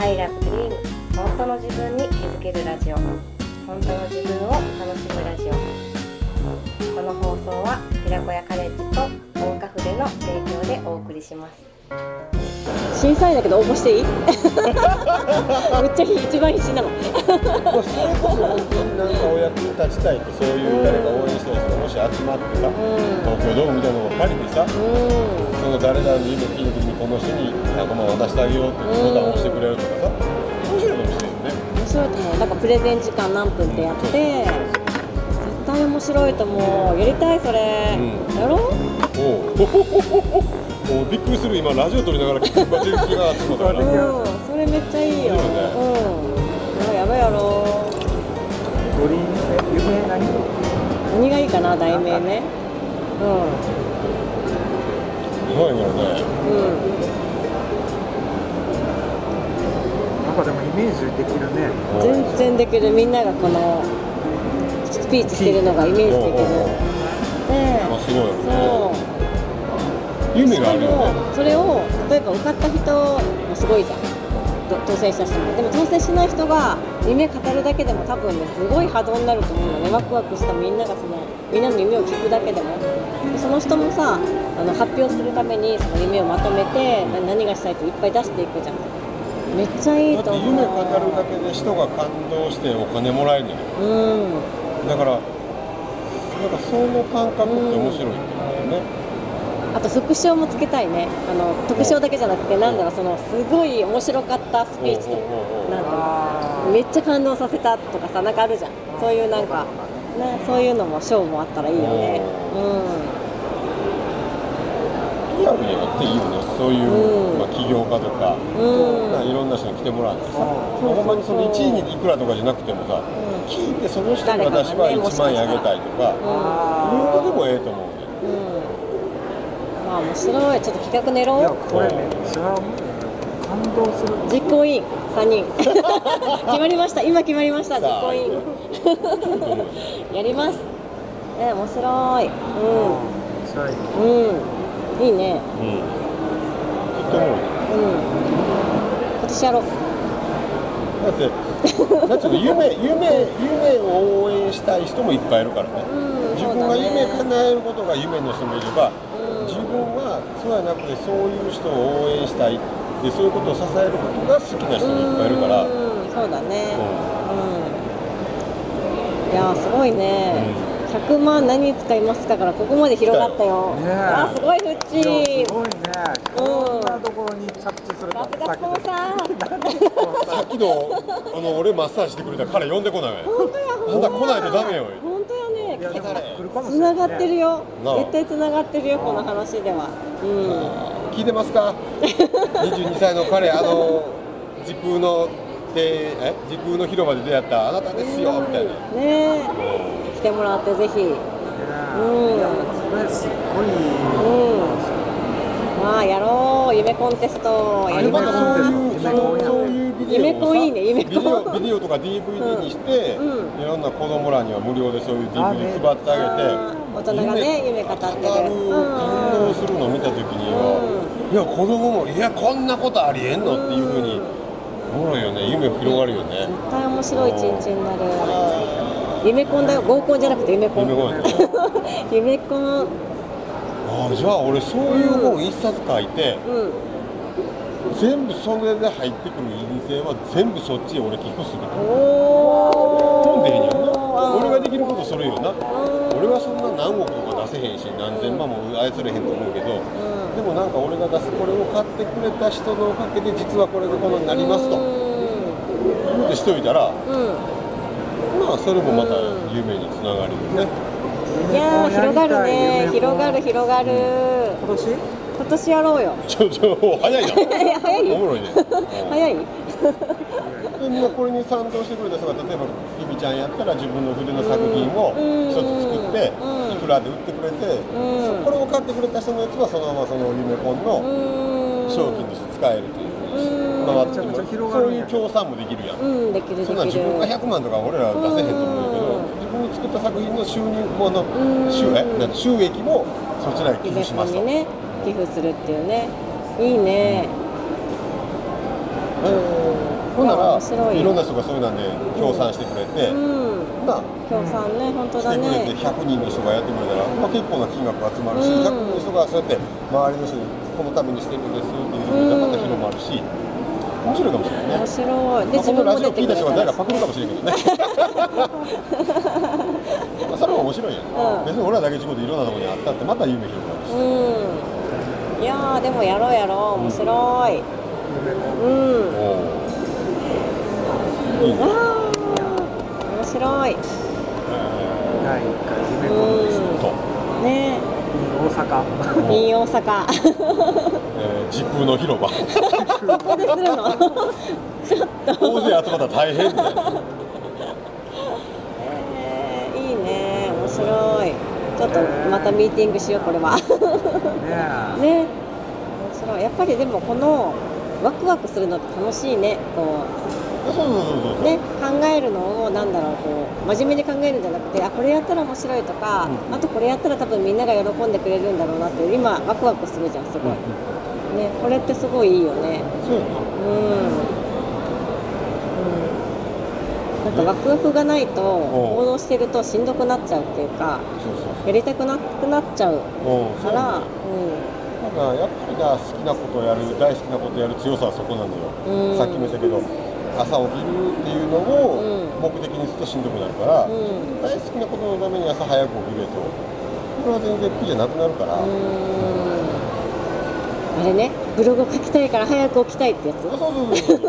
I love dream 本当の自分に気づけるラジオ。本当の自分を楽しむラジオ。この放送は寺子屋カレッジと大岡筆の提供でお送りします。審査員だけど応募していい？めっちゃ一番必死なの。まあそれこそ本当になんかお役に立ちたいとそういう誰か応援したい人がもし集まってさ、東京ドームみたいなのを借りてさ、うその誰々の夢聞いた時にこの人に100万渡してあげようってボタンを押してくれるとかさ面白いかもしれんね。ん面白いと思う。だからプレゼン時間何分ってやって絶対面白いと思う。やりたいそれ、うん。やろう。おうもうびっくりする今ラジオ撮りながら気が気が集まったからう。んそれめっちゃいいよ。ね。うん。やろうやろ。うやろ五輪え夢何う何がいいかな題名ね。すごいよねうん。うん。なんかでもイメージできるね。全然できる。みんながこのスピーチしてるのがイメージできる夢があるよねそれを例えば受かった人もすごいじゃん。ど当選した人もでも当選しない人が夢語るだけでも多分ねすごい波動になると思うのね。ワクワクしたみんながそのみんなの夢を聞くだけでも。でその人もさあの発表するためにその夢をまとめてな何がしたいっていっぱい出していくじゃんめっちゃいいだってと思う。夢語るだけで人が感動してお金もらえるのようん。だからなんかその感覚って面白いってことだよね、あと副賞もつけたいね。あの特賞だけじゃなくてなんだろうそのすごい面白かったスピーチとおうおうおうなんだろうめっちゃ感動させたとかさなんかあるじゃん。そういうなんか、ね、そういうのも賞もあったらいいよね。リアルにやっていいよね。そういう、うん。まあ、起業家とか、うん。まあいろんな人に来てもらってさ、ほんまにその1位にいくらとかじゃなくてもさ、聞いてその人に私は1万円あげたいとか、いうのでもええと思うね。うん、あ面白い。ちょっと企画練いやろうこれめっちゃ感動する。実行委員。3人。決まりました。今決まりました。実行委員。やります。ね面白い。うんうんいいね。うん。ずっと思うようん。今年やろう。だってなんていうの夢 夢夢を応援したい人もいっぱいいるからね、うん自分が夢叶えることが夢の人もいれば、うん自分はそうやなくてそういう人を応援したいでそういうことを支えることが好きな人もいっぱいいるから、うんそうだね。ううん。いやーすごいね、100万何に使いますかからここまで広がったよ、ねえ。あーすごいフッチーすごいね。こん。なところに着地するとさすがスポンサー。さっきのあの俺マッサージしてくれた彼呼んでこない。本当やあんた来ないとダメよ。本当やつれながってるよ。絶対つながってるよこの話では。う聞いてますか？22歳の彼あの時空のでえ？時空の広場で出会ったあなたですよみたいな、んねえ。来てもらってぜひ。うん。ねいやこれすっごい。まあやろう。夢コンテスト。やでまたりましょそういうそういうビデオをさ夢コンいいね。夢コン。ビデオビデオとか DVD にして、うん。いろんな子供らには無料でそういうあ DVD ね配ってあげて大人がね夢語ってる。感動するのを見た時には、いや子供もいやこんなことありえんのっていうふうにおもろいよね。夢広がるよね。絶対面白い一日になる夢コンだよ。合コンじゃなくて夢コン。夢コン ああじゃあ俺そういう本一冊書いて、うん。全部それで入ってくる印税は全部そっちへ俺寄付する。お本でいいんやんな。ー俺ができることそれよな。うん。俺はそんな何億とか出せへんし何千万も操れへんと思うけど、でもなんか俺が出すこれを買ってくれた人のおかげで実はこれがこのになりますと。う言うてしといたらまあそれもまた夢につながるよね、いやー広がるね。広がるる広がる。今年？今年やろうよ。ちょちょ早いな 早いおもろいね。早い。でみんなこれに賛同してくれた人が例えばリビちゃんやったら自分の筆の作品をうん。一つ作ってうん。いくらで売ってくれて、これを買ってくれた人のやつはそのままその夢コンのうん。商品として使えるといううん回ってめちゃくちゃ広がそういう協賛もできるやん、うんできるそんなん自分が100万とか俺ら出せへんと思うけど、うん。自分の作った作品の収入ものん。収収益もそちらに寄付しますと、ね寄付するっていうね。いいね。ほんないらい。いろんな人がそういうなんで協賛してくれて、うん。な協賛ね本当だしてくれてね100人の人がやってくれたら、まあ、結構な金額が集まるし、うん。100人の人がそうやって周りの人にこのためにしてるんですっていうのがまた広まるし面白いかもしれないね。面。白い。でまあ、このラジオ聞いた人が誰かパクるかもしれんけどね。まあそれも面白いやん、うん。別に俺らだけ仕事いろんなところにあったってまた夢広がるし、うん。いやーでもやろうやろう。面白い。うん。おーいいね、面白い。え第1回夢コンでし。ーと、ね。た大阪。いい大阪。えー、時空の広場。ここでするの。大勢集まったら大変みたいなえーいいね。面白い。ちょっとまたミーティングしようこれは。ね面白い。やっぱりでもこのワクワクするのって楽しいね。こそうね考えるのをなんだろうこう真面目に考えるんじゃなくてあこれやったら面白いとか、うん。あとこれやったら多分みんなが喜んでくれるんだろうなって今ワクワクするじゃんすごい、ねこれってすごいいいよね。そううん、うん、なんかワクワクがないと行動してるとしんどくなっちゃうっていうかやりたくなくなっちゃううんそう。やからねだからやっぱりな好きなことをやる大好きなことをやる強さはそこなのよ、うん。さっきも言ったけど朝起きるっていうのをうん目的にするとしんどくなるから、うん。うん大好きなことのために朝早く起きるとこれは全然苦じゃなくなるから、あれねブログ書きたいから早く起きたいってやつ？そうそうそうそう。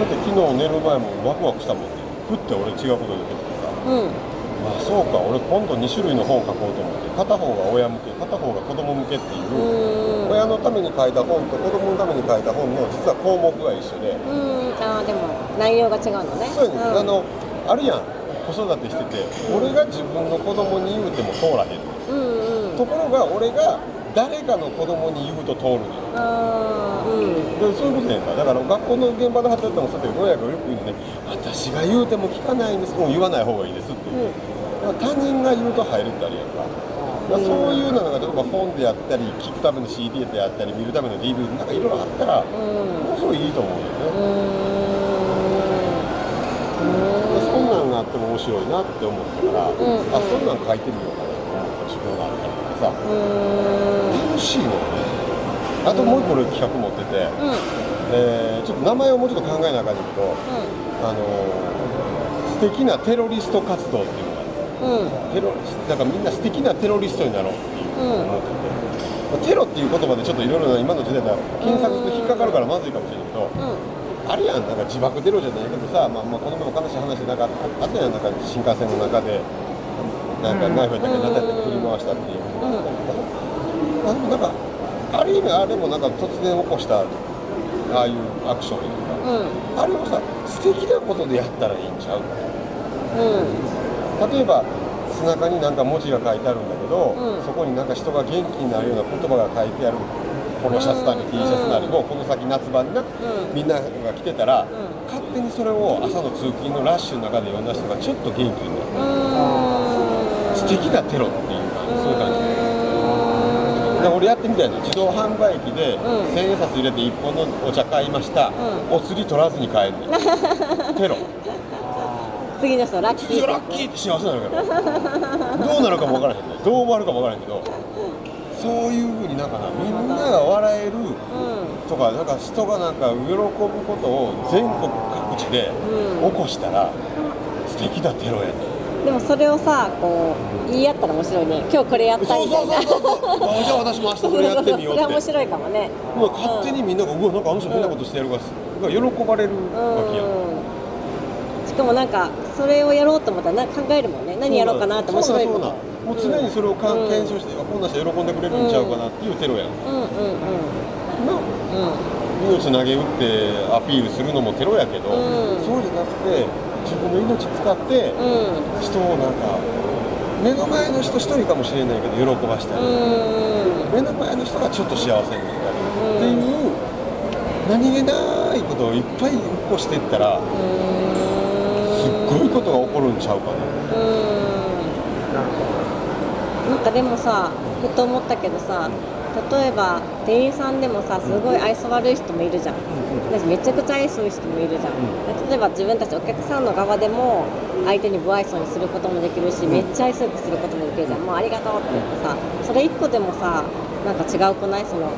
だって昨日寝る前もワクワクしたもんね。ふって俺違うことで出てきてさ。うんうんあそうか。俺今度2種類の本書こうと思って。片方が親向け片方が子供向けっていう、うん。親のために書いた本と子供のために書いた本の実は項目が一緒で、うん。あーでも内容が違うのね。そうやね、ん。あのあるやん。子育てしてて、俺が自分の子供に言うても通らへん。うんうん。ところが俺が誰かの子供に言うと通るのよ。あーうん。でそういうことやんか。だから学校の現場で働いてもそうやって親がよく言うのね私が言うても聞かないんですもう言わない方がいいですっていう、だから他人が言うと入るってあるやんか。だからそういうのが例えば本であったり聞くための CD であったり見るための DVD なんかいろいろあったらうん。ものすごいいいと思うんだよね、うん。そんなんがあっても面白いなって思ったから、うん。あそんなん書いてみようかなと思った自分があったりとかさ。うん楽しいのあともう一個俺企画持ってて、うん。えーちょっと名前をもうちょっと考えなあかんねんけど、あのー素敵なテロリスト活動っていうのがあってうん。うんテロだからみんな素敵なテロリストになろうっていううん。思ってて、まあテロっていう言葉でちょっといろいろな今の時代では検索すると引っかかるからまずいかもしれないけど、あるやん。なんか自爆テロじゃないけどさ、まあ、まあこの前も悲しい話でなんかあったやんなんか新幹線の中でなんかナイフやったっけ何やったっけ振り回したっていうあでもなんかある意味あれもなんか突然起こしたああいうアクションや。んかうん。あれをさ素敵なことでやったらいいんちゃう？うん。例えば背中になんか文字が書いてあるんだけど、うん。そこになんか人が元気になるような言葉が書いてあるポロシャツなりうん。T シャツなりをこの先夏場にな、ん。みんなが着てたら、ん。勝手にそれを朝の通勤のラッシュの中で読んだ人がちょっと元気になる、うん。素敵なテロっていう感じそういう感じだから俺やってみたいの自動販売機でうん。千円札入れて1本のお茶買いました、うお釣り取らずに買えるねん テロ。次の人ラッキー次ラッキーって幸せになるから。どうなるかも分からへんねどう思われるかも分からへんけどそういうふうになんかなみんなが笑えるうとかなんか人がなんか喜ぶことを全国各地でうん。起こしたら素敵なテロやねんでもそれをさこう言い合ったら面白いね。今日これやったそうそうみたいな。そうそうそうあじゃあ私も明日それやってみようって。それ面白いかもね。もう勝手にみんながうわなんかあの人変なことしてやるからが喜ばれるわけやん。うんしかもなんかそれをやろうと思ったらな考えるもんね。何やろうかなって面白いもん。そうなんもう常にそれをかうん検証して、あこんな人喜んでくれるんちゃうかなっていうテロやん、うんうんうん。な命投げ打ってアピールするのもテロやけど、うん。そうじゃなくて自分の命使ってうん。人をなんか目の前の人一人かもしれないけど喜ばしたり、うん。目の前の人がちょっと幸せになったり、っていう何気ないことをいっぱい起こしていったらすっごいことが起こるんちゃうかな。なんかでもさふと思ったけどさ例えば店員さんでもさすごい愛想悪い人もいるじゃん。私めちゃくちゃ愛想いい人もいるじゃん。例えば自分たちお客さんの側でも相手に不愛想にすることもできるしめっちゃ愛想よくすることもできるじゃん。もうありがとうって言ってさそれ一個でもさなんか違うくない？その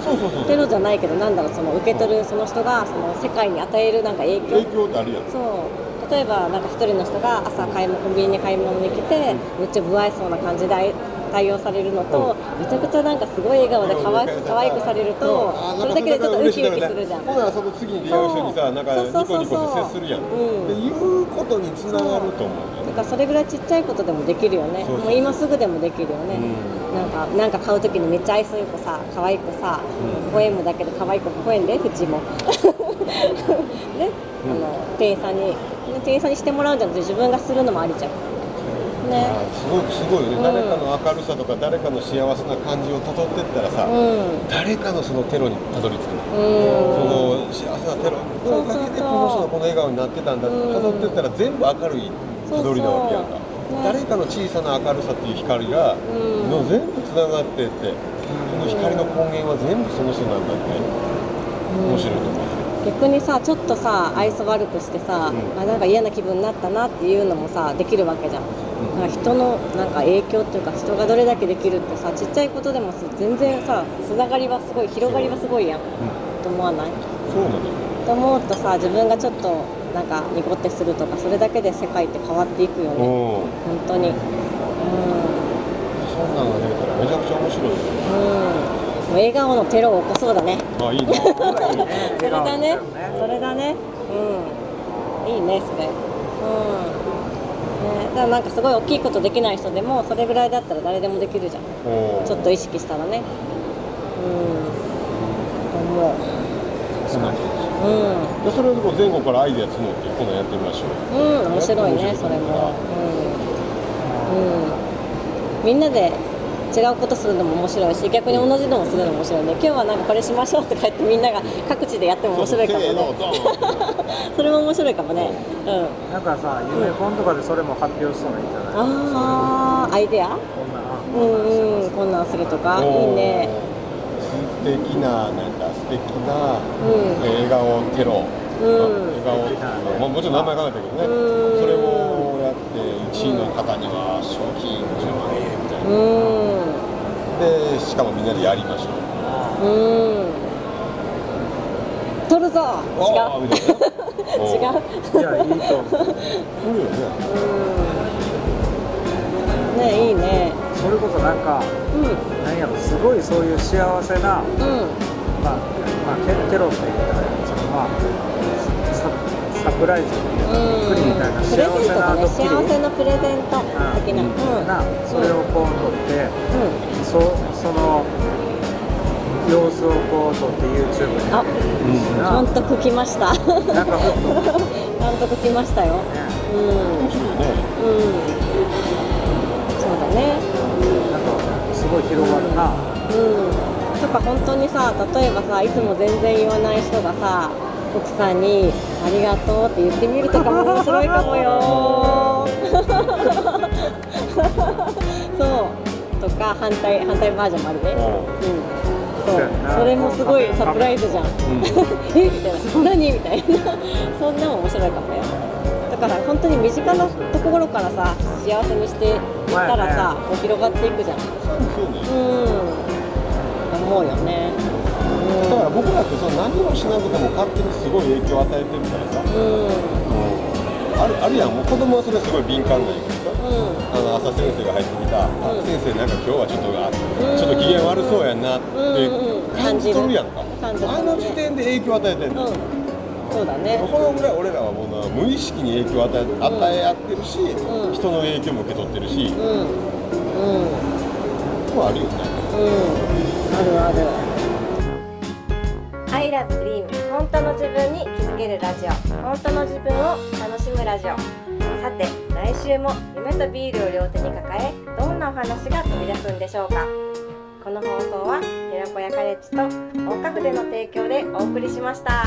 そうそうそうテロじゃないけどなんだろうその受け取るその人がその世界に与えるなんか影響。影響ってあるやん。そう。例えばなんか一人の人が朝買い物コンビニに買い物に来てめっちゃ不愛想な感じで対応されるのとめちゃくちゃなんかすごい笑顔で可愛く可愛くされるとそれだけでちょっとウキウキするじゃん。ほんならその次に出会う人にさなんかニコニコして接するやん、うん。っていうことにつながると思うね。だからそれぐらいちっちゃいことでもできるよね。もう今すぐでもできるよね、うなんかなんか買う時にめっちゃ愛想よくさ可愛くさ、うん。ポエムだけど可愛くポエムでうちも。ね、あの店員さんに店員さんにしてもらうんじゃなくて自分がするのもありじゃんね。すごいすごいよね、うん。誰かの明るさとか誰かの幸せな感じをたどってったらさ、うん。誰かのそのテロにたどり着くの、うん。その幸せなテロのおかげでこの人がこの笑顔になってたんだってうん。たどってったら全部明るいたどりなわけやんか、ね誰かの小さな明るさっていう光が、ん。の全部つながってってその光の根源は全部その人なんだって、面白いと思う。逆にさちょっとさ愛想悪くしてさ、うん。あなんか嫌な気分になったなっていうのもさできるわけじゃん、なん。か人のなんか影響っていうか人がどれだけできるってさちっちゃいことでもさ全然さつながりはすごい広がりはすごいやん、と思わない？そうなのよ。と思うとさ自分がちょっとなんかニコってするとかそれだけで世界って変わっていくよね。うん本当に。うん。そんなのが出たらめちゃくちゃ面白いよ。うん。もう笑顔のテロを起こそうだね。あいいな それだね。それだね。うん。いいねそれ。うんねだからなんかすごい大きいことできない人でもそれぐらいだったら誰でもできるじゃん。ちょっと意識したらね。うん。思う。そん。な感うん。それをこう前後からアイデア募って今度やってみましょう。うん。面白いねそれも。うん、うん、みんなで違うことするのも面白いし逆に同じのもするのも面白いね。今日はなんかこれしましょうとか言ってみんなが各地でやっても面白いかもね。そ れも面白いかもね。う。ん。なんかさ夢コンとかでそれも発表したらいいんじゃない？ああアイデア？こんなうんうんこんなんするとか。いいね。素敵ななんだ素敵な、うん。えー笑顔テロ、うん。笑顔っていうのまあ、もちろん名前考えたけどね、うん。それをやって1位の方には賞金10万円みたいな、うんでしかもみんなでやりましょう。うん。取るぞ。違う。違う いやいいと思う。よねうん。ねいいね。それこそなんかうん。何やろすごいそういう幸せなうん。まあ、まあ、テテロって言ったらそのまあササプライズっていうかびっくりみたいな幸プレゼントせなドッキリ？幸せのプレゼント的な。うん。なそれをこう撮って、うん。そその様子をこう撮って YouTube にあ上げてるしな監督来ました。監なんと。ね督来ましたよ。うん。うん。そうだね。なんかすごい広がるな。うん。とか本当にさ例えばさいつも全然言わない人がさ奥さんに「ありがとう」って言ってみるとかも面白いかもよ。そうとか反対反対バージョンもあるね。うん。そう。それもすごいサプライズじゃん。えみたいな。何 みたいな。そんなの 面白いかもよ。だから本当に身近なところからさ幸せにしていったらさ、こう広がっていくじゃん。そうね。うん。思うよねだから僕らってその何もしなくても勝手にすごい影響を与えてるからさ、うん。あるあるやんもう子供はそれすごい敏感なんやけどさ、うん。あの朝先生が入ってきた、先生なんか今日はちょっとあうん。ちょっと機嫌悪そうやんなって感じ取る。やんか、あの時点で影響を与えてんの、うん。そうだね。このぐらい俺らはもうな無意識に影響を与え与え合ってるし、うん。人の影響も受け取ってるし、うん。うん。もあるよね。うん。あるあるラブドリーム本当の自分に気づけるラジオ。本当の自分を楽しむラジオ。さて来週も夢とビールを両手に抱えどんなお話が飛び出すんでしょうか。この放送は寺子屋カレッジと大花筆の提供でお送りしました。